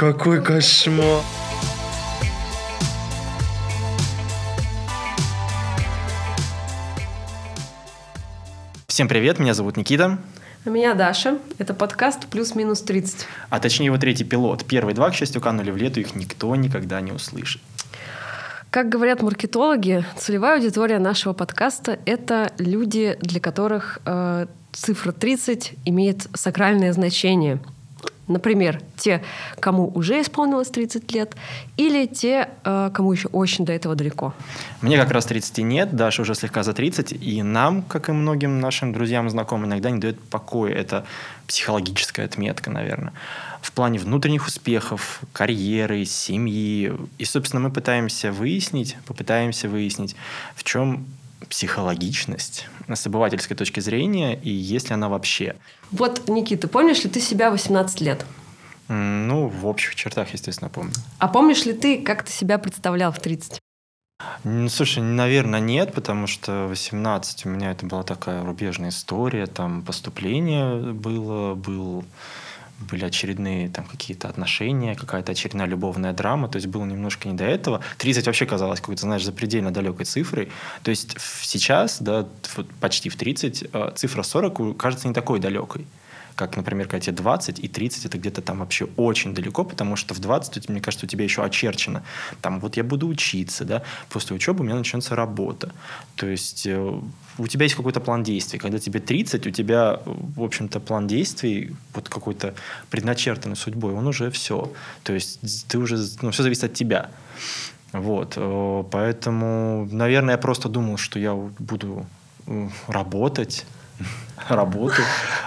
какой кошмар. Всем привет, меня зовут Никита. А меня Даша. Это подкаст «Плюс-минус 30». А точнее его третий пилот. Первые два, к счастью, канули в лету, их никто никогда не услышит. Как говорят маркетологи, целевая аудитория нашего подкаста — это люди, для которых э, цифра 30 имеет сакральное значение — Например, те, кому уже исполнилось 30 лет, или те, э, кому еще очень до этого далеко. Мне как раз 30 нет, Даша уже слегка за 30, и нам, как и многим нашим друзьям и знакомым, иногда не дает покоя. Это психологическая отметка, наверное. В плане внутренних успехов, карьеры, семьи. И, собственно, мы пытаемся выяснить, попытаемся выяснить, в чем психологичность с обывательской точки зрения, и есть ли она вообще. Вот, Никита, помнишь ли ты себя 18 лет? Ну, в общих чертах, естественно, помню. А помнишь ли ты, как ты себя представлял в 30? Ну, слушай, наверное, нет, потому что 18 у меня это была такая рубежная история, там поступление было, был были очередные там какие-то отношения, какая-то очередная любовная драма, то есть было немножко не до этого. 30 вообще казалось какой-то, знаешь, запредельно далекой цифрой. То есть сейчас, да, почти в 30, э, цифра 40 кажется не такой далекой как, например, когда тебе 20 и 30, это где-то там вообще очень далеко, потому что в 20, мне кажется, у тебя еще очерчено. Там вот я буду учиться, да, после учебы у меня начнется работа. То есть э, у тебя есть какой-то план действий. Когда тебе 30, у тебя, в общем-то, план действий, вот какой-то предначертанный судьбой, он уже все. То есть ты уже, ну, все зависит от тебя. Вот, э, поэтому, наверное, я просто думал, что я буду э, работать, работу.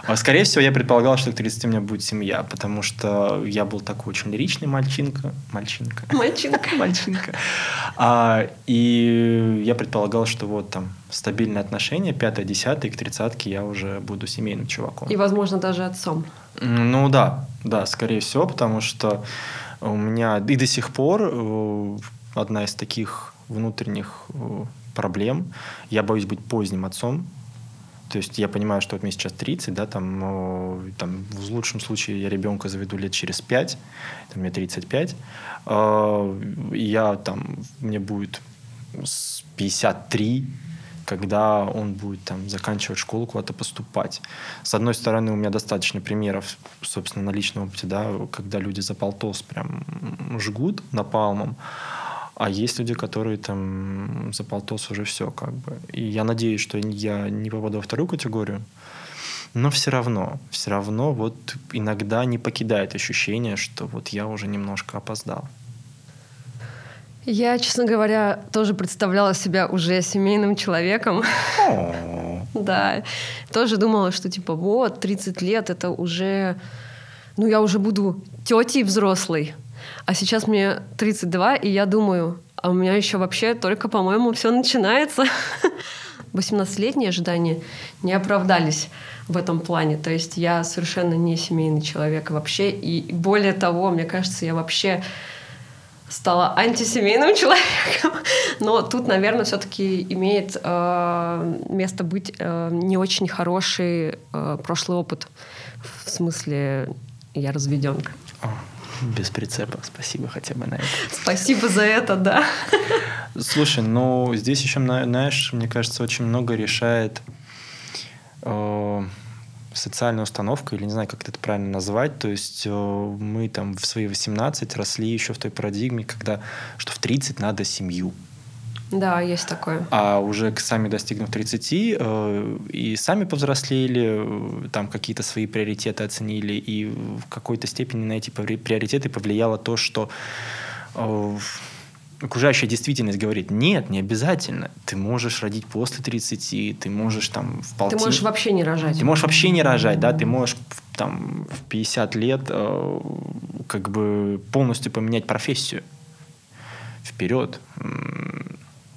А, скорее всего, я предполагал, что к 30 у меня будет семья, потому что я был такой очень лиричный мальчинка. Мальчинка. Мальчинка. Мальчинка. А, и я предполагал, что вот там стабильные отношения, пятое, десятое, к тридцатке я уже буду семейным чуваком. И, возможно, даже отцом. Ну да, да, скорее всего, потому что у меня и до сих пор э, одна из таких внутренних э, проблем. Я боюсь быть поздним отцом, то есть я понимаю, что вот мне сейчас 30, да, там, там в лучшем случае я ребенка заведу лет через 5, там, мне 35, э, я там, мне будет 53, когда он будет там заканчивать школу, куда-то поступать. С одной стороны, у меня достаточно примеров, собственно, на личном опыте, да, когда люди за полтос прям жгут напалмом, а есть люди, которые там за полтос уже все как бы. И я надеюсь, что я не попаду во вторую категорию. Но все равно, все равно вот иногда не покидает ощущение, что вот я уже немножко опоздал. Я, честно говоря, тоже представляла себя уже семейным человеком. Да. Тоже думала, что типа вот, 30 лет, это уже... Ну, я уже буду тетей взрослой. А сейчас мне 32, и я думаю, а у меня еще вообще только, по-моему, все начинается. 18-летние ожидания не оправдались в этом плане. То есть я совершенно не семейный человек вообще. И более того, мне кажется, я вообще стала антисемейным человеком. Но тут, наверное, все-таки имеет э, место быть э, не очень хороший э, прошлый опыт. В смысле, я разведенка. Без прицепа. Спасибо хотя бы на это. Спасибо за это, да. Слушай, ну здесь еще, знаешь, мне кажется, очень много решает э, социальная установка, или не знаю, как это правильно назвать. То есть э, мы там в свои 18 росли еще в той парадигме, когда что в 30 надо семью. Да, есть такое. А уже сами достигнув 30 э, и сами повзрослели, э, там какие-то свои приоритеты оценили, и в какой-то степени на эти приоритеты повлияло то, что э, окружающая действительность говорит, нет, не обязательно. Ты можешь родить после 30, ты можешь там в полтин... Ты можешь вообще не рожать. Ты можешь вообще не рожать, да, ты можешь там в 50 лет э, как бы полностью поменять профессию. Вперед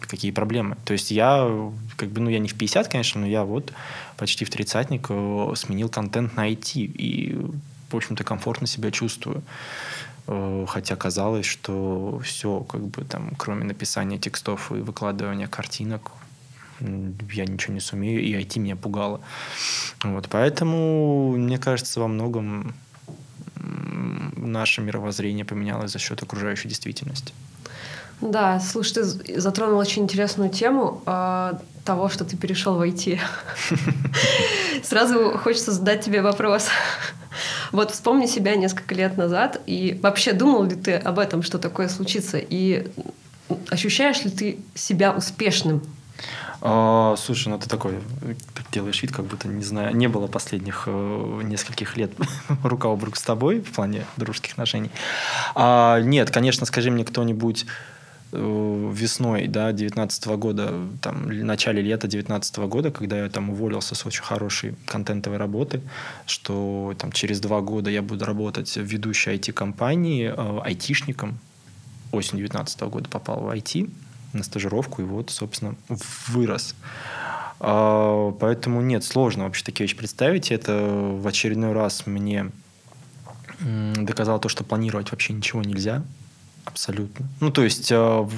какие проблемы. То есть я, как бы, ну, я не в 50, конечно, но я вот почти в тридцатник э, сменил контент на IT и, в общем-то, комфортно себя чувствую. Э, хотя казалось, что все, как бы, там, кроме написания текстов и выкладывания картинок, я ничего не сумею, и IT меня пугало. Вот, поэтому, мне кажется, во многом наше мировоззрение поменялось за счет окружающей действительности. Да, слушай, ты затронул очень интересную тему э, того, что ты перешел в IT. Сразу хочется задать тебе вопрос. Вот вспомни себя несколько лет назад, и вообще думал ли ты об этом, что такое случится, и ощущаешь ли ты себя успешным а, слушай, ну ты такой делаешь вид, как будто не знаю, не было последних э, нескольких лет рука об руку с тобой в плане дружеских отношений. А, нет, конечно, скажи мне кто-нибудь весной, да, 19 года, там, в начале лета 19 года, когда я там уволился с очень хорошей контентовой работы, что там через два года я буду работать в ведущей IT-компании, э, айтишником. Осень 19 года попал в IT, на стажировку, и вот, собственно, вырос. А, поэтому нет, сложно вообще такие вещи представить. Это в очередной раз мне доказало то, что планировать вообще ничего нельзя. Абсолютно. Ну, то есть а,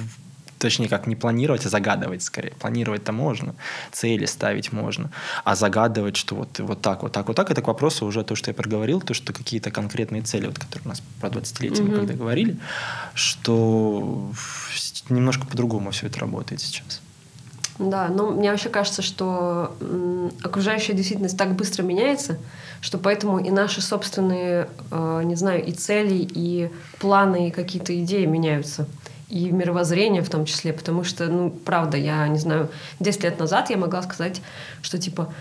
точнее, как не планировать, а загадывать скорее. Планировать-то можно, цели ставить можно, а загадывать, что вот, вот так, вот так, вот так, это к вопросу уже то, что я проговорил, то, что какие-то конкретные цели, вот, которые у нас про 20-летие mm-hmm. когда говорили, что немножко по-другому все это работает сейчас. Да, но мне вообще кажется, что окружающая действительность так быстро меняется, что поэтому и наши собственные, э, не знаю, и цели, и планы, и какие-то идеи меняются и мировоззрение в том числе, потому что, ну, правда, я не знаю, 10 лет назад я могла сказать, что типа,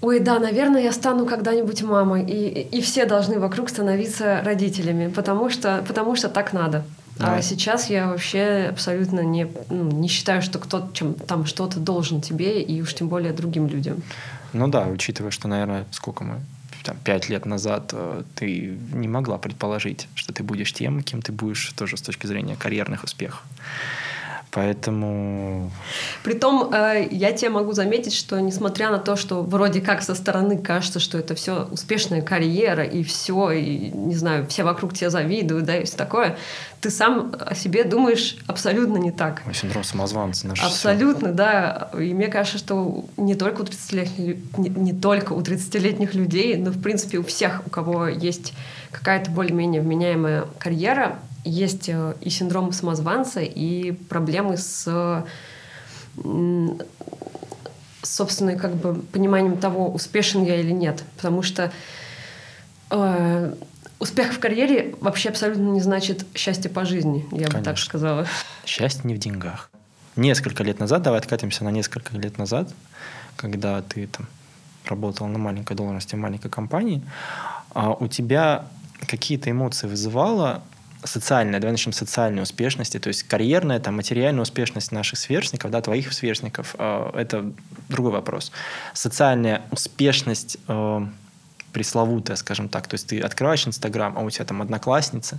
ой, да, наверное, я стану когда-нибудь мамой, и, и все должны вокруг становиться родителями, потому что, потому что так надо. Да. А сейчас я вообще абсолютно не, ну, не считаю, что кто-то чем, там что-то должен тебе, и уж тем более другим людям. Ну да, учитывая, что, наверное, сколько мы там, пять лет назад э, ты не могла предположить, что ты будешь тем, кем ты будешь тоже с точки зрения карьерных успехов. Поэтому... Притом, э, я тебе могу заметить, что несмотря на то, что вроде как со стороны кажется, что это все успешная карьера и все, и, не знаю, все вокруг тебя завидуют, да, и все такое, ты сам о себе думаешь абсолютно не так. Синдром самозванца наш. Абсолютно, все. да. И мне кажется, что не только у 30-летних, не, не только у 30-летних людей, но, в принципе, у всех, у кого есть какая-то более-менее вменяемая карьера, есть э, и синдром самозванца, и проблемы с собственным как бы пониманием того, успешен я или нет. Потому что э, успех в карьере вообще абсолютно не значит счастье по жизни, я Конечно. бы так сказала. Счастье не в деньгах. Несколько лет назад, давай откатимся на несколько лет назад, когда ты там работал на маленькой должности в маленькой компании, а у тебя какие-то эмоции вызывало социальная, давай начнем с социальной успешности, то есть карьерная, там, материальная успешность наших сверстников, да, твоих сверстников, э, это другой вопрос. Социальная успешность э, пресловутая, скажем так, то есть ты открываешь Инстаграм, а у тебя там одноклассница,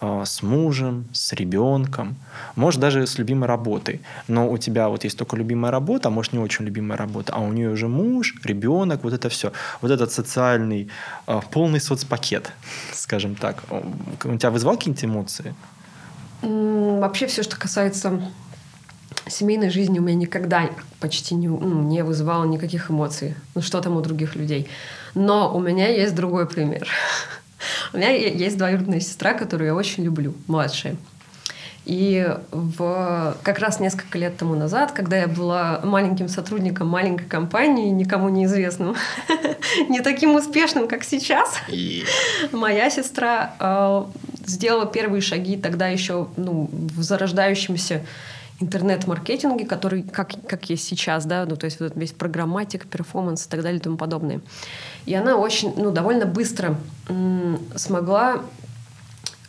с мужем, с ребенком, может даже с любимой работой. Но у тебя вот есть только любимая работа, а может не очень любимая работа, а у нее уже муж, ребенок, вот это все. Вот этот социальный, а, полный соцпакет, скажем так. У тебя вызвал какие-нибудь эмоции? Вообще все, что касается семейной жизни у меня никогда почти не, ну, не вызывало никаких эмоций. Ну что там у других людей. Но у меня есть другой пример. У меня есть двоюродная сестра, которую я очень люблю, младшая. И в, как раз несколько лет тому назад, когда я была маленьким сотрудником маленькой компании, никому неизвестным, не таким успешным, как сейчас, моя сестра э, сделала первые шаги тогда еще ну, в зарождающемся интернет-маркетинге, который как, как есть сейчас, да, ну, то есть вот весь программатик, перформанс и так далее и тому подобное. И она очень, ну, довольно быстро смогла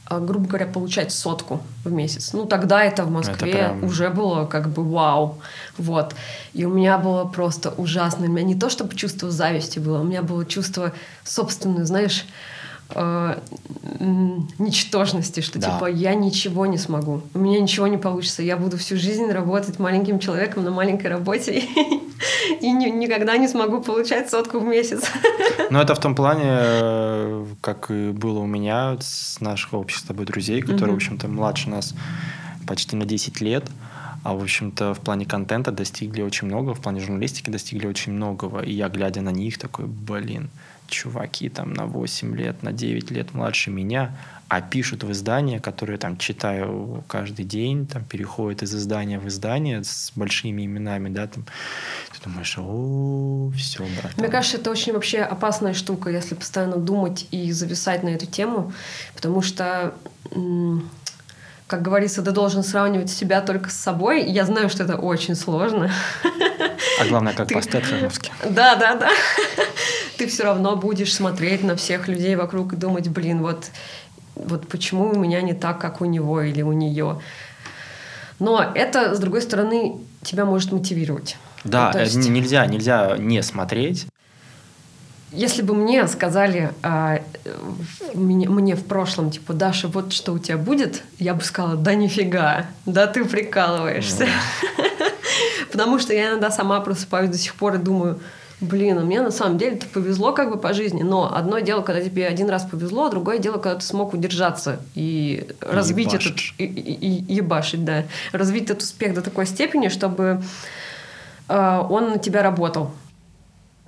а, грубо говоря, получать сотку в месяц. Ну, тогда это в Москве это прям... уже было как бы вау. Вот. И у меня было просто ужасно. У меня не то, чтобы чувство зависти было, у меня было чувство собственное, знаешь, э, ничтожности, что да. типа я ничего не смогу, у меня ничего не получится, я буду всю жизнь работать маленьким человеком на маленькой работе и ни, никогда не смогу получать сотку в месяц. Ну это в том плане, э, как и было у меня с наших общих с тобой друзей, которые, в общем-то, младше нас почти на 10 лет. А, в общем-то, в плане контента достигли очень много, в плане журналистики достигли очень многого. И я, глядя на них, такой, блин, чуваки там на 8 лет, на 9 лет младше меня, а пишут в издания, которые там читаю каждый день, там переходят из издания в издание с большими именами, да, там, ты думаешь, о, все, брат. Мне кажется, это очень вообще опасная штука, если постоянно думать и зависать на эту тему, потому что как говорится, ты должен сравнивать себя только с собой. Я знаю, что это очень сложно. А главное, как ты... посты Архановский. Да, да, да. Ты все равно будешь смотреть на всех людей вокруг и думать, блин, вот вот почему у меня не так, как у него или у нее. Но это, с другой стороны, тебя может мотивировать. Да, ну, есть... нельзя, нельзя не смотреть. Если бы мне сказали а, мне, мне в прошлом, типа, Даша, вот что у тебя будет, я бы сказала, да нифига, да ты прикалываешься. Потому что я иногда сама просыпаюсь до сих пор и думаю, Блин, а мне на самом деле это повезло как бы по жизни, но одно дело, когда тебе один раз повезло, а другое дело, когда ты смог удержаться и разбить этот... И, и, и ебашить, да. Развить этот успех до такой степени, чтобы э, он на тебя работал.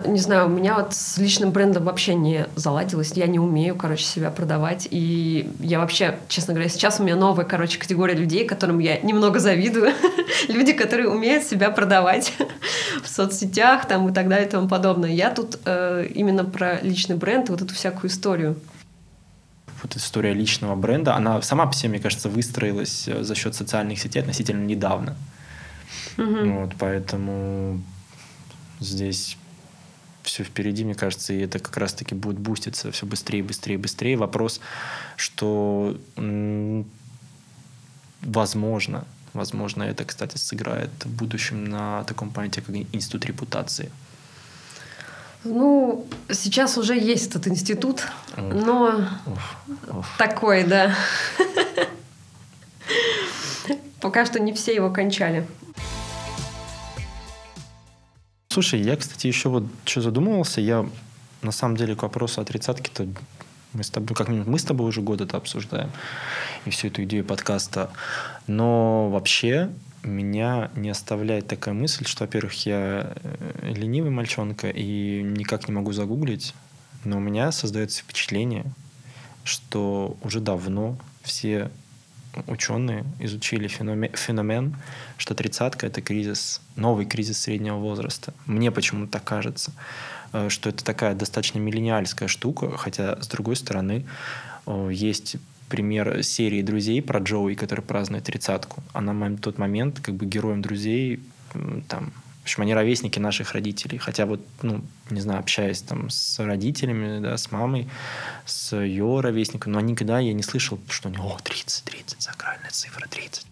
Не знаю, у меня вот с личным брендом вообще не заладилось. Я не умею, короче, себя продавать. И я вообще, честно говоря, сейчас у меня новая, короче, категория людей, которым я немного завидую. Люди, которые умеют себя продавать в соцсетях там, и так далее и тому подобное. Я тут э, именно про личный бренд и вот эту всякую историю вот история личного бренда, она сама по себе, мне кажется, выстроилась э, за счет социальных сетей относительно недавно. Mm-hmm. Вот, поэтому здесь все впереди, мне кажется, и это как раз-таки будет буститься все быстрее, быстрее, быстрее. Вопрос, что возможно, возможно, это, кстати, сыграет в будущем на таком понятии, как институт репутации. Ну, сейчас уже есть этот институт, но уф, уф. такой, да. Пока что не все его кончали. Слушай, я, кстати, еще вот что задумывался, я на самом деле к вопросу о тридцатке-то мы с тобой, как минимум, мы с тобой уже год это обсуждаем, и всю эту идею подкаста. Но вообще меня не оставляет такая мысль, что, во-первых, я э, ленивый мальчонка и никак не могу загуглить, но у меня создается впечатление, что уже давно все ученые изучили феномен, феномен что тридцатка — это кризис, новый кризис среднего возраста. Мне почему-то так кажется, э, что это такая достаточно миллениальская штука, хотя, с другой стороны, есть пример серии друзей про Джоуи, который празднует тридцатку. Она на тот момент как бы героем друзей там общем, они ровесники наших родителей. Хотя вот, ну, не знаю, общаясь там с родителями, да, с мамой, с ее ровесником, но никогда я не слышал, что него, о, 30, 30, сакральная цифра 30.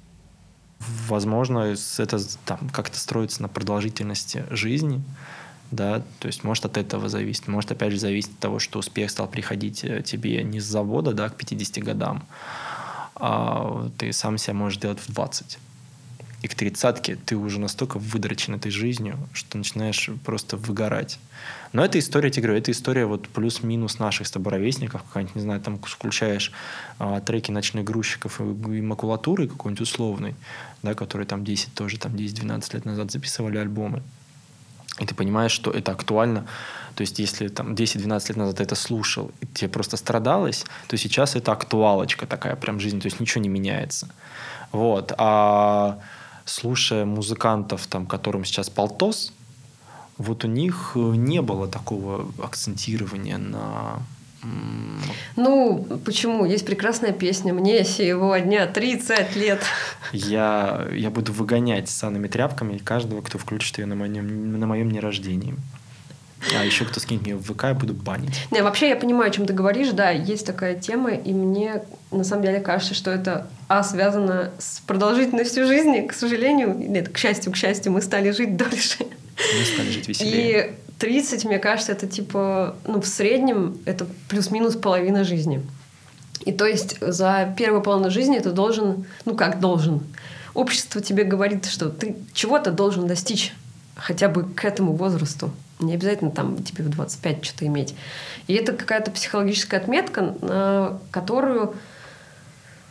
Возможно, это там как-то строится на продолжительности жизни, да, то есть может от этого зависеть, может опять же зависеть от того, что успех стал приходить э, тебе не с завода, да, к 50 годам, а ты сам себя можешь делать в 20 и к тридцатке ты уже настолько выдрочен этой жизнью, что начинаешь просто выгорать. Но эта история, я тебе говорю, это история вот плюс-минус наших с тобой ровесников, какая-нибудь, не знаю, там включаешь а, треки ночных грузчиков и, и макулатуры какой-нибудь условный, да, которые там 10 тоже, там 10-12 лет назад записывали альбомы. И ты понимаешь, что это актуально. То есть, если там 10-12 лет назад ты это слушал, и тебе просто страдалось, то сейчас это актуалочка такая прям жизнь, то есть ничего не меняется. Вот. А слушая музыкантов, там, которым сейчас полтос, вот у них э, не было такого акцентирования на ну, почему? Есть прекрасная песня «Мне сего дня 30 лет». Я, я буду выгонять санными тряпками каждого, кто включит ее на моем, на моем дне рождения. А еще кто скинет мне в ВК, я буду банить. Не, вообще я понимаю, о чем ты говоришь, да, есть такая тема, и мне на самом деле кажется, что это а связано с продолжительностью жизни, к сожалению, нет, к счастью, к счастью, мы стали жить дольше. Мы стали жить веселее. И 30, мне кажется, это типа, ну, в среднем это плюс-минус половина жизни. И то есть за первую половину жизни ты должен, ну как должен, общество тебе говорит, что ты чего-то должен достичь хотя бы к этому возрасту. Не обязательно там тебе в 25 что-то иметь. И это какая-то психологическая отметка, на которую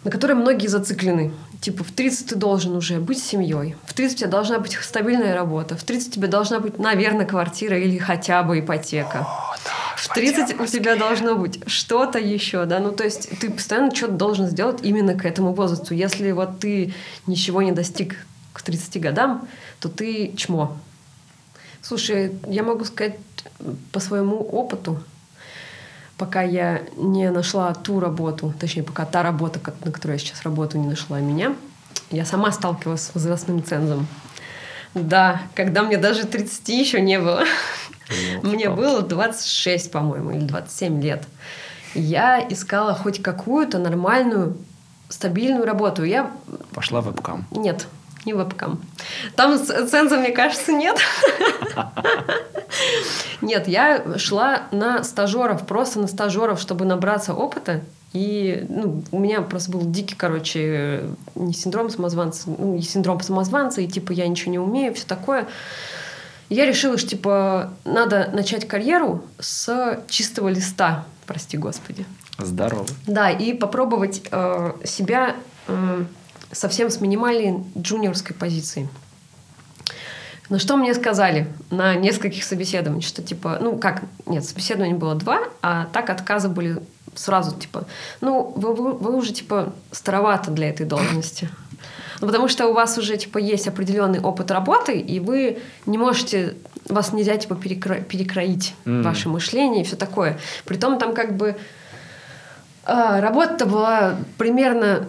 на которой многие зациклены. Типа в 30 ты должен уже быть семьей, в 30 у тебя должна быть стабильная работа, в 30 у тебя должна быть, наверное, квартира или хотя бы ипотека. О, да, в 30 у тебя должно быть что-то еще, да, ну то есть ты постоянно что-то должен сделать именно к этому возрасту. Если вот ты ничего не достиг к 30 годам, то ты чмо. Слушай, я могу сказать по своему опыту, пока я не нашла ту работу, точнее, пока та работа, на которой я сейчас работаю, не нашла меня, я сама сталкивалась с возрастным цензом. Да, когда мне даже 30 еще не было. Мне было 26, по-моему, или 27 лет. Я искала хоть какую-то нормальную, стабильную работу. Я... Пошла в вебкам. Нет, не вебкам. Там ценза, мне кажется, нет. Нет, я шла на стажеров, просто на стажеров, чтобы набраться опыта. И ну, у меня просто был дикий, короче, не синдром самозванца, ну, и синдром самозванца, и типа я ничего не умею, все такое. Я решила, что типа надо начать карьеру с чистого листа, прости господи. Здорово. Да, и попробовать э, себя э, совсем с минимальной джуниорской позиции. Но что мне сказали на нескольких собеседованиях, что типа, ну как, нет, собеседований было два, а так отказы были сразу, типа, ну вы, вы, вы уже типа старовато для этой должности. Ну, потому что у вас уже типа есть определенный опыт работы, и вы не можете, вас нельзя типа перекро, перекроить mm. ваше мышление и все такое. Притом там как бы э, работа была примерно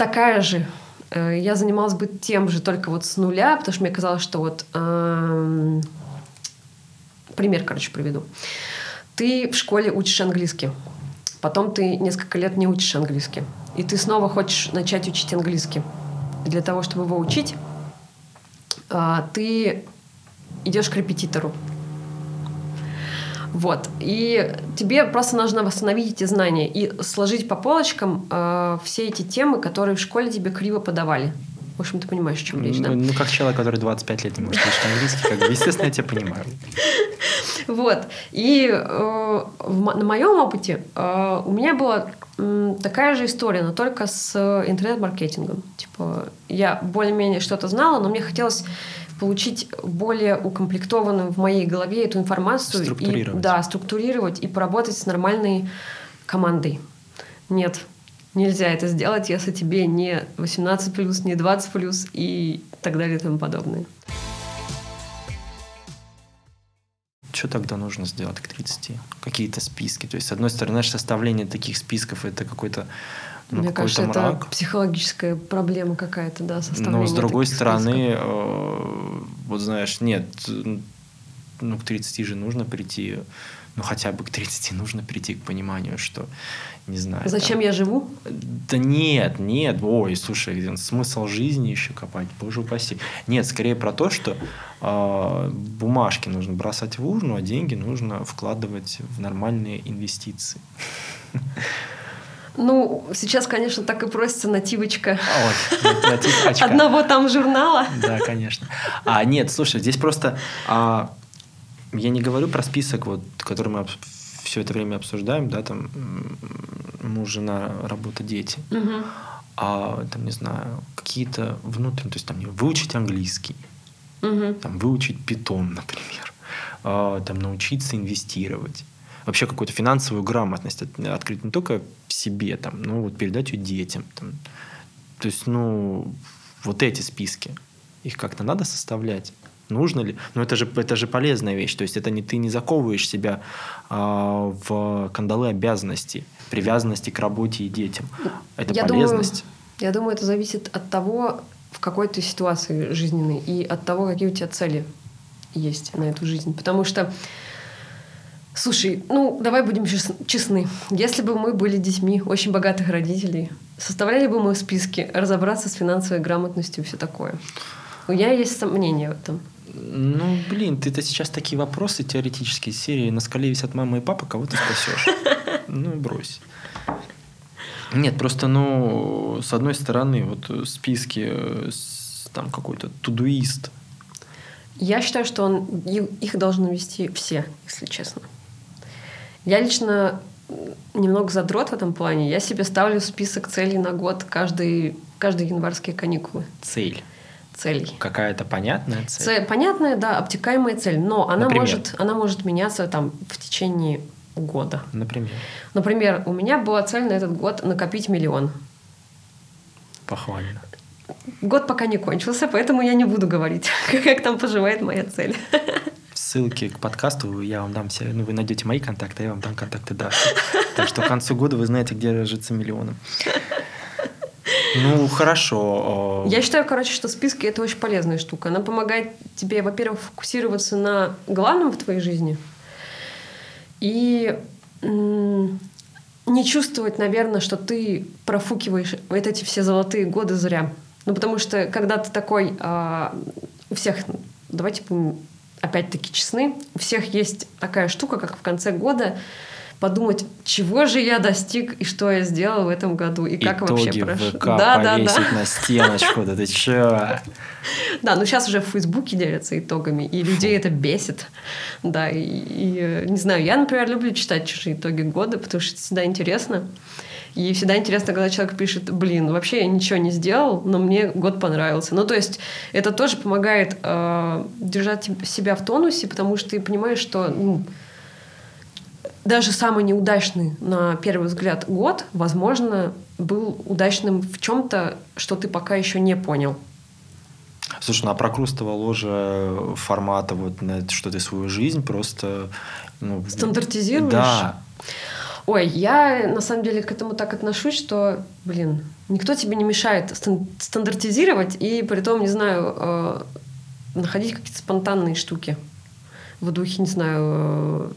такая же. Э, я занималась бы тем же, только вот с нуля, потому что мне казалось, что вот... Э, пример, короче, приведу. Ты в школе учишь английский. Потом ты несколько лет не учишь английский. И ты снова хочешь начать учить английский. И для того, чтобы его учить, э, ты идешь к репетитору. Вот. И тебе просто нужно восстановить эти знания и сложить по полочкам э, все эти темы, которые в школе тебе криво подавали. В общем, ты понимаешь, о чем речь, да? Ну, как человек, который 25 лет не может учить английский, как бы, естественно, я тебя понимаю. Вот. И э, в, на моем опыте э, у меня была э, такая же история, но только с интернет-маркетингом. Типа, я более-менее что-то знала, но мне хотелось получить более укомплектованную в моей голове эту информацию. Структурировать. И, да, структурировать и поработать с нормальной командой. Нет, нельзя это сделать, если тебе не 18 плюс, не 20 плюс и так далее и тому подобное. Что тогда нужно сделать к 30? Какие-то списки. То есть, с одной стороны, составление таких списков это какой-то ну, Мне кажется, мрак. это психологическая проблема какая-то, да, составление. Но с другой стороны, э, вот знаешь, нет, ну к 30 же нужно прийти, ну хотя бы к 30 нужно прийти к пониманию, что, не знаю. Зачем там, я живу? Да нет, нет, ой, слушай, смысл жизни еще копать, боже упаси. Нет, скорее про то, что э, бумажки нужно бросать в урну, а деньги нужно вкладывать в нормальные инвестиции. Ну, сейчас, конечно, так и просится нативочка. нативочка. Одного там журнала. Да, конечно. А нет, слушай, здесь просто а, я не говорю про список, вот, который мы все это время обсуждаем, да, там муж, жена, работа, дети. Угу. А там, не знаю, какие-то внутренние, то есть там выучить английский, угу. там выучить питон, например, а, там научиться инвестировать вообще какую-то финансовую грамотность открыть не только себе, там, но вот передать ее детям. Там. То есть, ну, вот эти списки, их как-то надо составлять. Нужно ли? Ну, это же, это же полезная вещь. То есть, это не ты не заковываешь себя а, в кандалы обязанностей, привязанности к работе и детям. Это я полезность. Думаю, я думаю, это зависит от того, в какой ты ситуации жизненной, и от того, какие у тебя цели есть на эту жизнь. Потому что Слушай, ну давай будем честны. Если бы мы были детьми очень богатых родителей, составляли бы мы списки, разобраться с финансовой грамотностью и все такое. У меня есть сомнения в этом. Ну, блин, ты-то сейчас такие вопросы теоретические серии «На скале висят мама и папа, кого ты спасешь?» Ну, брось. Нет, просто, ну, с одной стороны, вот списки, э, там какой-то тудуист. Я считаю, что он, их должны вести все, если честно. Я лично немного задрот в этом плане. Я себе ставлю список целей на год каждый, каждые январские каникулы. Цель? Целей. Какая-то понятная цель? цель? Понятная, да, обтекаемая цель. Но она может, она может меняться там в течение года. Например? Например, у меня была цель на этот год накопить миллион. Похвально. Год пока не кончился, поэтому я не буду говорить, как там поживает моя цель. Ссылки к подкасту я вам дам все. Ну, вы найдете мои контакты, я вам дам контакты Даши. Так что к концу года вы знаете, где разжиться миллионом. Ну, хорошо. Я считаю, короче, что списки это очень полезная штука. Она помогает тебе, во-первых, фокусироваться на главном в твоей жизни и не чувствовать, наверное, что ты профукиваешь вот эти все золотые годы зря. Ну, потому что когда ты такой... А, у всех, давайте опять-таки честны, у всех есть такая штука, как в конце года подумать, чего же я достиг и что я сделал в этом году и как Итоги вообще прошло. Да, да, да. на стеночку, да ты чё? Да, ну сейчас уже в Фейсбуке делятся итогами, и людей это бесит. Да, и, и не знаю, я, например, люблю читать чужие итоги года, потому что это всегда интересно. И всегда интересно, когда человек пишет, блин, вообще я ничего не сделал, но мне год понравился. Ну, то есть это тоже помогает э, держать себя в тонусе, потому что ты понимаешь, что ну, даже самый неудачный на первый взгляд год, возможно, был удачным в чем-то, что ты пока еще не понял. Слушай, ну а прокрустово ложе формата вот на что ты свою жизнь просто... Ну, Стандартизируешь? Да. Ой, я на самом деле к этому так отношусь, что, блин, никто тебе не мешает стандартизировать и при том, не знаю, э, находить какие-то спонтанные штуки в духе, не знаю, э,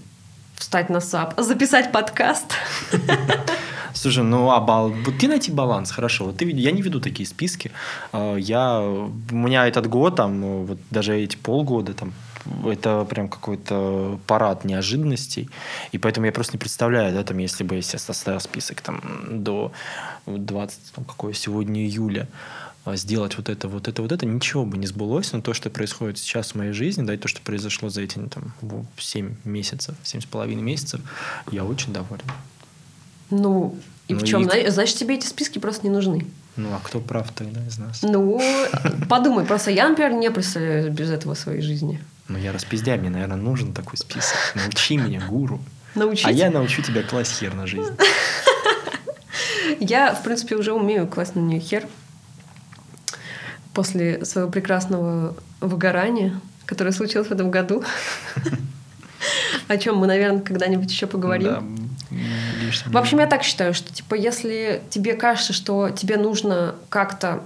встать на САП, записать подкаст. Слушай, ну а бал... Вот ты найти баланс, хорошо. Вот ты, я не веду такие списки. А, я... У меня этот год, там, вот даже эти полгода, там, это прям какой-то парад неожиданностей. И поэтому я просто не представляю, да, там, если бы я составил список там, до 20, там, какое сегодня июля, а, сделать вот это, вот это, вот это, ничего бы не сбылось, но то, что происходит сейчас в моей жизни, да, и то, что произошло за эти там, 7 месяцев, 7 с половиной месяцев, я очень доволен. Ну, и ну в чем? И... Значит, тебе эти списки просто не нужны. Ну, а кто прав тогда из нас? Ну, подумай, просто я, например, не представляю без этого своей жизни. Ну, я распиздяй, мне, наверное, нужен такой список. Научи меня, гуру. Научить? А я научу тебя класть хер на жизнь. Я, в принципе, уже умею класть на нее хер после своего прекрасного выгорания, которое случилось в этом году. О чем мы, наверное, когда-нибудь еще поговорим. В общем, я так считаю, что типа, если тебе кажется, что тебе нужно как-то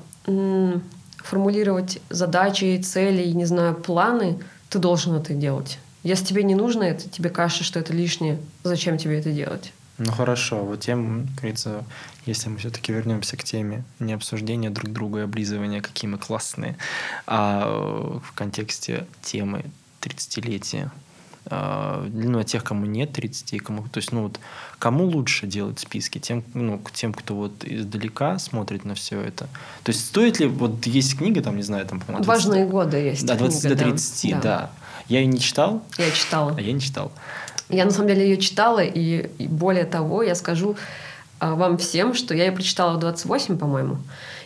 формулировать задачи, цели, не знаю, планы, ты должен это делать. Если тебе не нужно это, тебе кажется, что это лишнее, зачем тебе это делать? Ну хорошо, вот тем, как говорится, если мы все-таки вернемся к теме не обсуждения друг друга и облизывания, какие мы классные, а э, в контексте темы 30-летия, а, ну, а тех, кому нет 30, кому, то есть, ну, вот, кому лучше делать списки? Тем, ну, тем, кто вот издалека смотрит на все это. То есть, стоит ли, вот есть книга, там, не знаю, там, по-моему, Важные годы есть. Да, 20 книга, до 30, да. да. Я ее не читал. Я читала. А я не читал. Я на самом деле ее читала, и, и более того, я скажу вам всем, что я ее прочитала в 28, по-моему,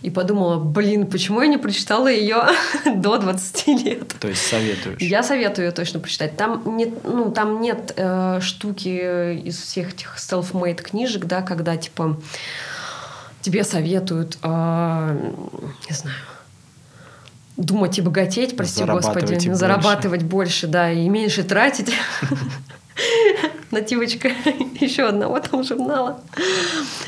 и подумала, блин, почему я не прочитала ее до 20 лет? То есть советуешь? Я советую ее точно прочитать. Там нет, ну, там нет э, штуки из всех этих self-made книжек, да, когда типа тебе советуют, э, не знаю, думать и богатеть, прости господи, больше. зарабатывать больше, да, и меньше тратить. Нативочка еще одного там журнала.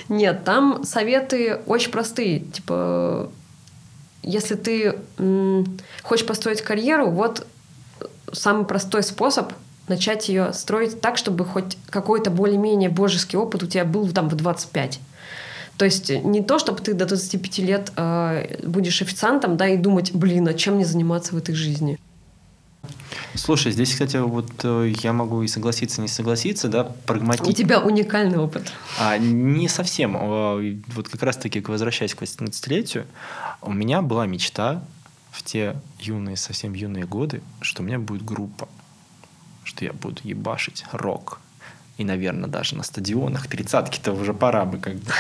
Нет, там советы очень простые. Типа, если ты хочешь построить карьеру, вот самый простой способ начать ее строить так, чтобы хоть какой-то более-менее божеский опыт у тебя был там в 25. То есть не то, чтобы ты до 25 лет э, будешь официантом, да, и думать, блин, а чем мне заниматься в этой жизни? Слушай, здесь, кстати, вот э, я могу и согласиться, не согласиться, да, прагматично. У тебя уникальный опыт. А, не совсем. Вот как раз-таки, возвращаясь к 18-летию, у меня была мечта в те юные, совсем юные годы, что у меня будет группа, что я буду ебашить рок, И, наверное, даже на стадионах тридцатки-то уже пора бы как бы.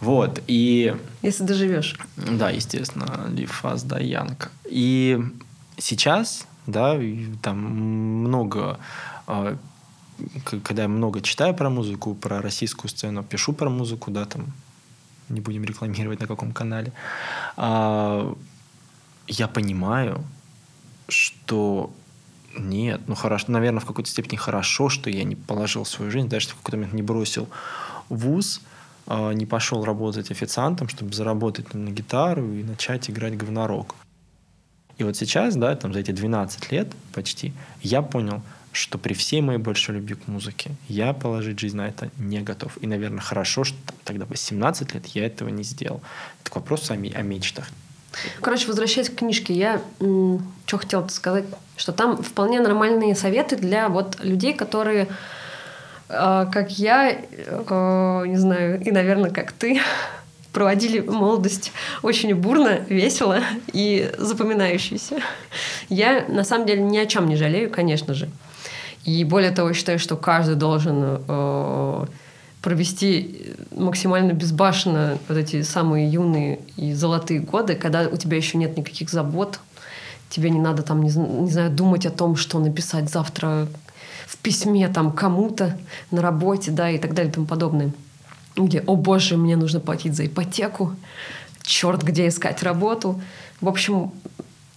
Вот, и... Если доживешь. Да, естественно, Лифас, да, Янка. И сейчас, да, там много а, когда я много читаю про музыку, про российскую сцену, пишу про музыку, да, там, не будем рекламировать на каком канале, а, я понимаю, что нет, ну хорошо, наверное, в какой-то степени хорошо, что я не положил свою жизнь, даже в какой-то момент не бросил вуз, а, не пошел работать официантом, чтобы заработать на гитару и начать играть говнорок. И вот сейчас, да, там за эти 12 лет почти, я понял, что при всей моей большой любви к музыке я положить жизнь на это не готов. И, наверное, хорошо, что тогда 18 лет я этого не сделал. Это к вопросу о, о мечтах. Короче, возвращаясь к книжке, я что хотела сказать, что там вполне нормальные советы для вот людей, которые, э, как я, э, не знаю, и, наверное, как ты, проводили молодость очень бурно, весело и запоминающейся. Я на самом деле ни о чем не жалею, конечно же. И более того, считаю, что каждый должен э, провести максимально безбашенно вот эти самые юные и золотые годы, когда у тебя еще нет никаких забот, тебе не надо там, не, не знаю, думать о том, что написать завтра в письме там кому-то на работе, да, и так далее и тому подобное. Где, о боже, мне нужно платить за ипотеку, черт, где искать работу. В общем,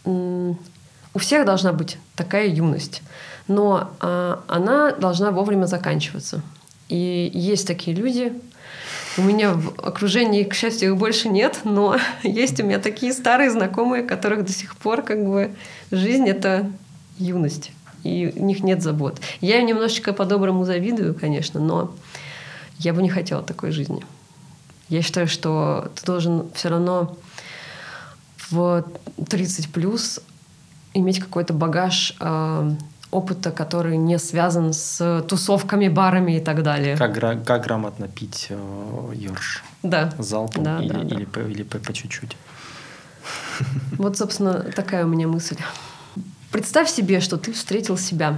у всех должна быть такая юность но а, она должна вовремя заканчиваться. И есть такие люди, у меня в окружении, к счастью, их больше нет, но есть у меня такие старые знакомые, которых до сих пор как бы жизнь — это юность, и у них нет забот. Я им немножечко по-доброму завидую, конечно, но я бы не хотела такой жизни. Я считаю, что ты должен все равно в 30 плюс иметь какой-то багаж э, опыта, который не связан с тусовками, барами и так далее. Как, как грамотно пить э, ёрш? Да. Залпом да, или, да, или, да. По, или по, по чуть-чуть? Вот, собственно, такая у меня мысль. Представь себе, что ты встретил себя,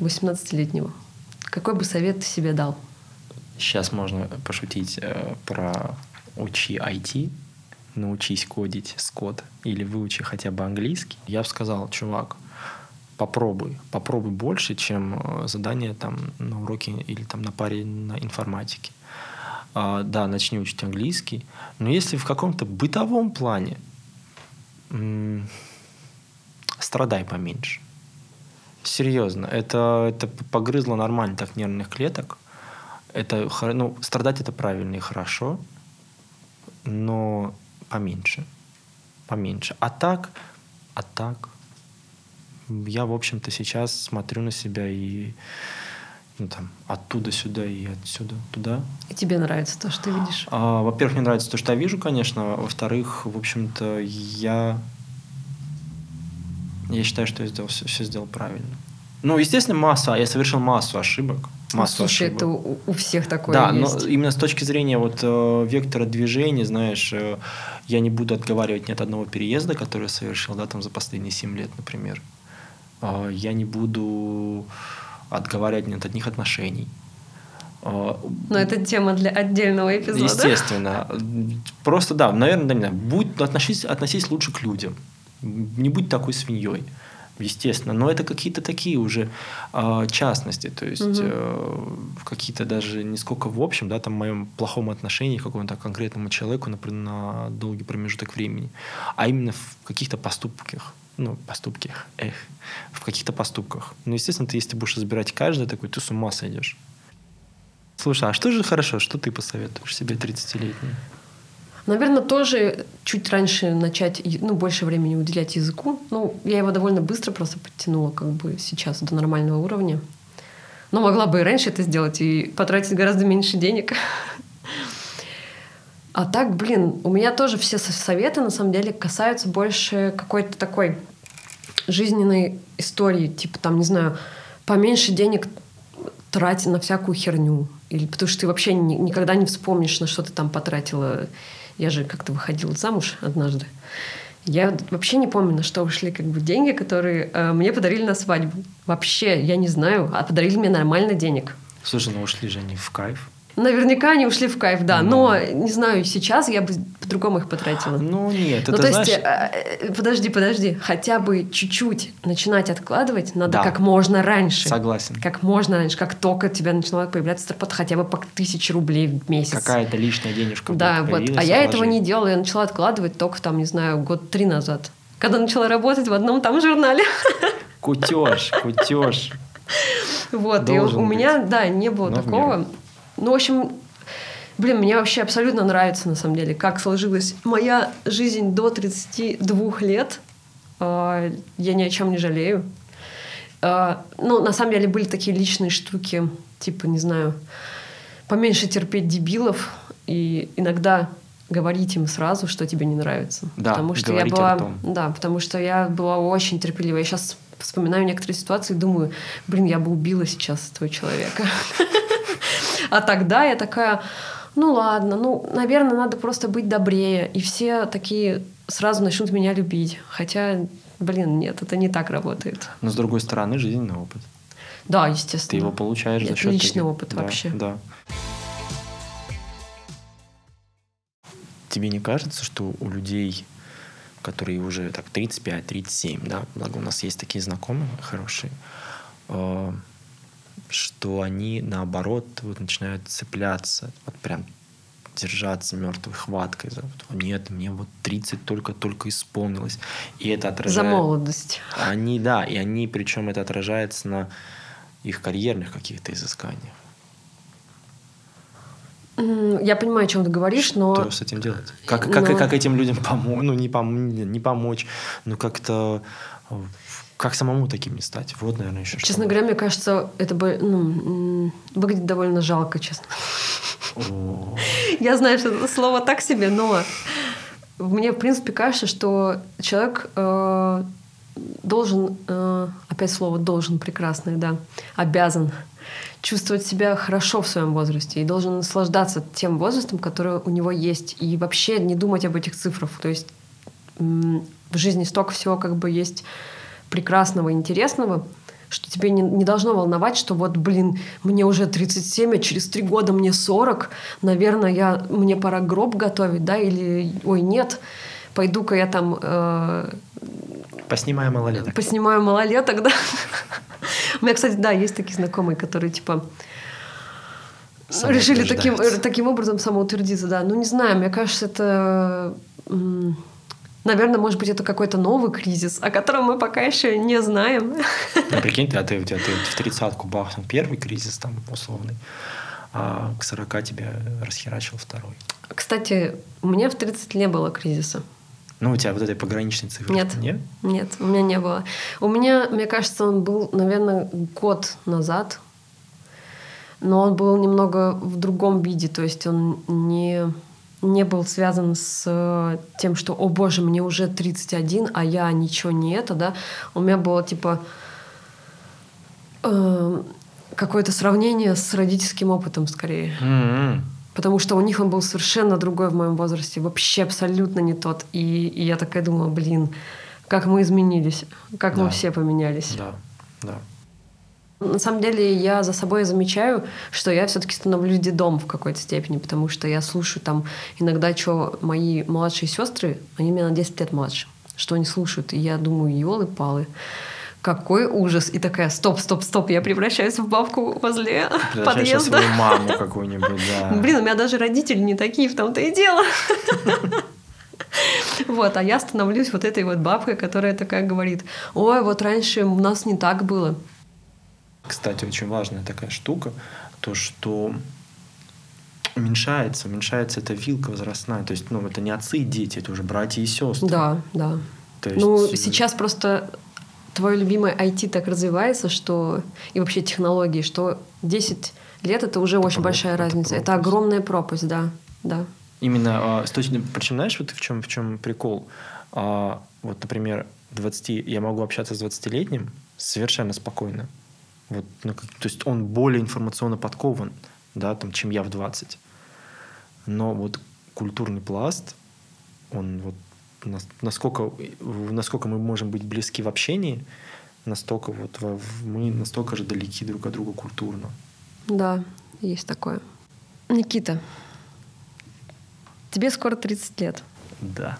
18-летнего. Какой бы совет ты себе дал? Сейчас можно пошутить э, про учи IT, научись кодить с или выучи хотя бы английский. Я бы сказал, чувак, попробуй, попробуй больше, чем э, задание там на уроке или там на паре на информатике. А, да, начни учить английский, но если в каком-то бытовом плане страдай поменьше. Серьезно, это, это погрызло нормально так нервных клеток. Это, ну, страдать это правильно и хорошо, но поменьше. Поменьше. А так, а так, я, в общем-то, сейчас смотрю на себя и ну, там, оттуда сюда и отсюда туда. И тебе нравится то, что ты видишь? А, во-первых, мне нравится то, что я вижу, конечно. Во-вторых, в общем-то, я... Я считаю, что я сделал, все, все сделал правильно. Ну, естественно, масса. Я совершил массу ошибок. Массу слушай, ошибок. это у, у всех такое да, есть. но именно с точки зрения вот э, вектора движения, знаешь, э, я не буду отговаривать ни от одного переезда, который я совершил, да, там за последние 7 лет, например. А, я не буду отговаривать от одних отношений. А, Но это тема для отдельного эпизода. Естественно. Просто да, наверное, да, не знаю, будь, относись, относись лучше к людям. Не будь такой свиньей. Естественно. Но это какие-то такие уже э, частности. То есть угу. э, какие-то даже не сколько в общем, да, там в моем плохом отношении к какому-то конкретному человеку, например, на долгий промежуток времени, а именно в каких-то поступках ну, поступки, эх, в каких-то поступках. Ну, естественно, ты, если ты будешь разбирать каждый такой, ты с ума сойдешь. Слушай, а что же хорошо, что ты посоветуешь себе 30-летней? Наверное, тоже чуть раньше начать, ну, больше времени уделять языку. Ну, я его довольно быстро просто подтянула как бы сейчас до нормального уровня. Но могла бы и раньше это сделать и потратить гораздо меньше денег. А так, блин, у меня тоже все советы на самом деле касаются больше какой-то такой жизненной истории, типа там, не знаю, поменьше денег тратить на всякую херню. Или потому что ты вообще ни, никогда не вспомнишь, на что ты там потратила. Я же как-то выходила замуж однажды. Я вообще не помню, на что ушли как бы деньги, которые э, мне подарили на свадьбу. Вообще, я не знаю, а подарили мне нормально денег. Слушай, ну ушли же они в кайф. Наверняка они ушли в кайф, да. Но, но не знаю, сейчас я бы по-другому их потратила. Ну нет, ну, это то знаешь... есть, э, подожди, подожди, хотя бы чуть-чуть начинать откладывать надо да. как можно раньше. Согласен. Как можно раньше, как только у тебя начала появляться зарплата, хотя бы по тысяче рублей в месяц. Какая-то лишняя денежка. Да, вот. А я этого не делала, я начала откладывать только там, не знаю, год три назад, когда начала работать в одном там журнале. Кутеж, кутеж. Вот, и у меня, да, не было такого. Ну, в общем, блин, мне вообще абсолютно нравится, на самом деле, как сложилась моя жизнь до 32 лет. А, я ни о чем не жалею. А, ну, на самом деле, были такие личные штуки, типа, не знаю, поменьше терпеть дебилов и иногда говорить им сразу, что тебе не нравится. Да, потому что я была, да, потому что я была очень терпелива. Я сейчас вспоминаю некоторые ситуации и думаю, блин, я бы убила сейчас этого человека. А тогда я такая, ну ладно, ну, наверное, надо просто быть добрее. И все такие сразу начнут меня любить. Хотя, блин, нет, это не так работает. Но с другой стороны, жизненный опыт. Да, естественно. Ты его получаешь это за счет... личный таких... опыт да, вообще. Да. Тебе не кажется, что у людей, которые уже так 35-37, да, благо у нас есть такие знакомые хорошие, э, что они наоборот вот начинают цепляться, вот прям держаться мертвой хваткой. За, Нет, мне вот 30 только-только исполнилось. И это отражает... За молодость. Они, да, и они, причем это отражается на их карьерных каких-то изысканиях. Я понимаю, о чем ты говоришь, но... Что с этим делать? Как, как, но... как этим людям помочь? Ну, не, пом... не помочь, но как-то как самому таким не стать? Вот, наверное, еще Честно что говоря, мне кажется, это бы ну, выглядит довольно жалко, честно. Я знаю, что это слово так себе, но мне, в принципе, кажется, что человек э, должен, э, опять слово должен прекрасное, да, обязан чувствовать себя хорошо в своем возрасте и должен наслаждаться тем возрастом, который у него есть, и вообще не думать об этих цифрах. То есть в жизни столько всего как бы есть прекрасного, интересного, что тебе не, не должно волновать, что вот, блин, мне уже 37, а через три года мне 40, наверное, я, мне пора гроб готовить, да, или, ой, нет, пойду-ка я там... Э, Поснимаю малолеток. Поснимаю малолеток, да. У меня, кстати, да, есть такие знакомые, которые, типа, решили таким, таким образом самоутвердиться, да. Ну, не знаю, мне кажется, это Наверное, может быть, это какой-то новый кризис, о котором мы пока еще не знаем. Ну, прикинь, ты, а ты, ты, ты в тридцатку бахнул первый кризис там условный, а к 40 тебя расхерачил второй. Кстати, у меня в 30 не было кризиса. Ну, у тебя вот этой пограничной цифры нет? Нет, нет, у меня не было. У меня, мне кажется, он был, наверное, год назад, но он был немного в другом виде, то есть он не не был связан с э, тем, что, о боже, мне уже 31, а я ничего не это, да. У меня было типа э, какое-то сравнение с родительским опытом скорее. Mm-hmm. Потому что у них он был совершенно другой в моем возрасте, вообще абсолютно не тот. И, и я такая думала, блин, как мы изменились, как да. мы все поменялись. Да, да. На самом деле я за собой замечаю, что я все-таки становлюсь дедом в какой-то степени, потому что я слушаю там иногда, что мои младшие сестры, они меня на 10 лет младше, что они слушают, и я думаю, елы-палы, какой ужас. И такая, стоп, стоп, стоп, я превращаюсь в бабку возле подъезда. свою маму какую-нибудь, да. Блин, у меня даже родители не такие, в том-то и дело. Вот, а я становлюсь вот этой вот бабкой, которая такая говорит, ой, вот раньше у нас не так было. Кстати, очень важная такая штука, то, что уменьшается, уменьшается эта вилка возрастная. То есть, ну, это не отцы и дети, это уже братья и сестры. Да, да. То есть... Ну, сейчас просто твое любимое IT так развивается, что и вообще технологии, что 10 лет это уже это очень пропасть, большая разница. Это, это огромная пропасть, да, да. Именно, а, с точки, причем знаешь, вот в чем, в чем прикол? А, вот, например, 20, я могу общаться с 20-летним совершенно спокойно. Вот, ну, как, то есть он более информационно подкован, да, там, чем я в 20. Но вот культурный пласт, он вот насколько, насколько мы можем быть близки в общении, настолько вот мы настолько же далеки друг от друга культурно. Да, есть такое. Никита, тебе скоро 30 лет. Да,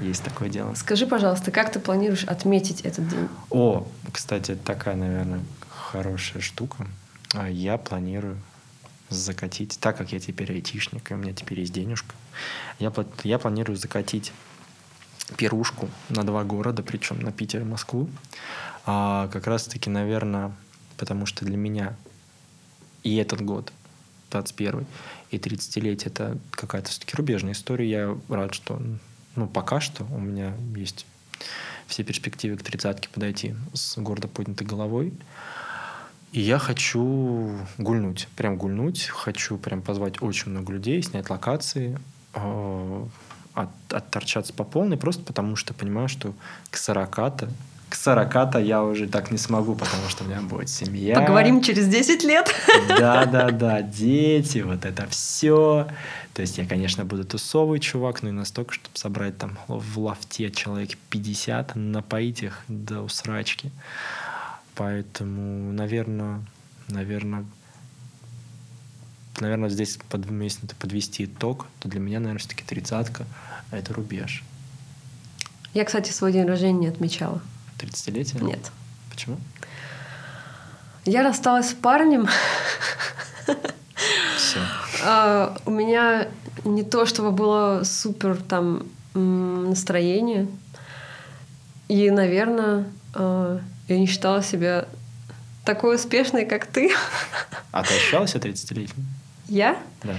есть такое дело. Скажи, пожалуйста, как ты планируешь отметить этот день? О, кстати, такая, наверное, хорошая штука. А Я планирую закатить, так как я теперь айтишник, и у меня теперь есть денежка, я, я планирую закатить пирушку на два города, причем на Питер и Москву. А, как раз-таки, наверное, потому что для меня и этот год, 21 и 30-летие, это какая-то все-таки рубежная история. Я рад, что ну, пока что у меня есть все перспективы к тридцатке подойти с гордо поднятой головой. И я хочу гульнуть, прям гульнуть. Хочу прям позвать очень много людей, снять локации, э, от, отторчаться по полной, просто потому что понимаю, что к 40-то к 40-то я уже так не смогу, потому что у меня будет семья. Поговорим через 10 лет. Да, да, да, дети, вот это все. То есть я, конечно, буду тусовый чувак, но и настолько, чтобы собрать там в лафте человек 50, напоить их до усрачки. Поэтому, наверное, наверное, наверное, здесь, под, если подвести итог, то для меня, наверное, все-таки тридцатка — это рубеж. Я, кстати, свой день рождения не отмечала. 30-летие? Нет. Почему? Я рассталась с парнем. Все. А, у меня не то, чтобы было супер там настроение. И, наверное, а, я не считала себя такой успешной, как ты. А ты ощущала себя 30-летней? Я? Да.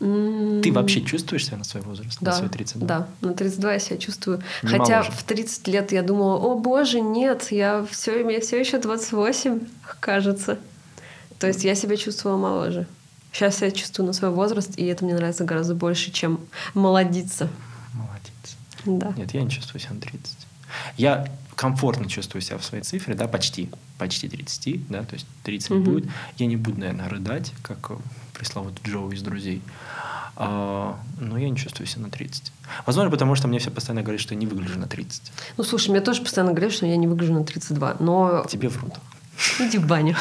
Ты вообще чувствуешь себя на свой возраст? Да, На свои 32? да, на 32 я себя чувствую. Не Хотя моложе. в 30 лет я думала, о боже, нет, я все, мне все еще 28, кажется. То есть я себя чувствовала моложе. Сейчас я чувствую на свой возраст, и это мне нравится гораздо больше, чем молодиться. Молодец. Да. Нет, я не чувствую себя на 30. Я комфортно чувствую себя в своей цифре, да, почти, почти 30, да, то есть 30 Мгм. будет. Я не буду, наверное, рыдать, как э, пресловутый Джоу из «Друзей». А, но я не чувствую себя на 30. Возможно, потому что мне все постоянно говорят, что я не выгляжу на 30. Ну, слушай, мне тоже постоянно говорят, что я не выгляжу на 32, но Тебе врут. иди в баню.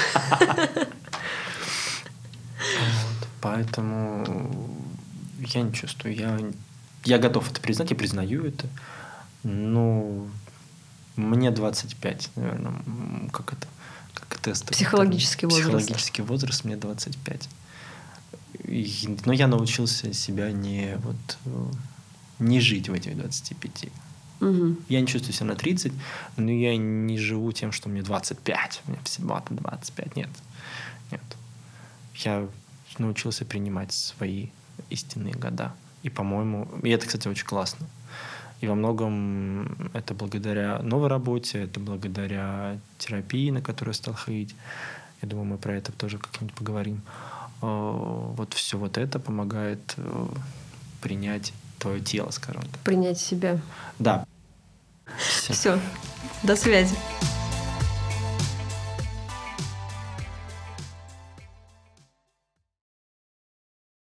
Вот. Поэтому я не чувствую. Я, я готов это признать, я признаю это. Но мне 25, наверное, как это, как тест. Психологический возраст. Психологический возраст мне 25. И- но я научился себя не, вот, э, не жить в этих 25. Мгм. Я не чувствую себя на 30, но я не живу тем, что мне 25, мне всего-то 25. Нет. Нет. Я научился принимать свои истинные года. И, по-моему, и это, кстати, очень классно. И во многом это благодаря новой работе, это благодаря терапии, на которую стал ходить. Я думаю, мы про это тоже как-нибудь поговорим. Э, Вот все вот это помогает э, принять твое тело, скажем так. Принять себя. Да. Всё. Все. До связи.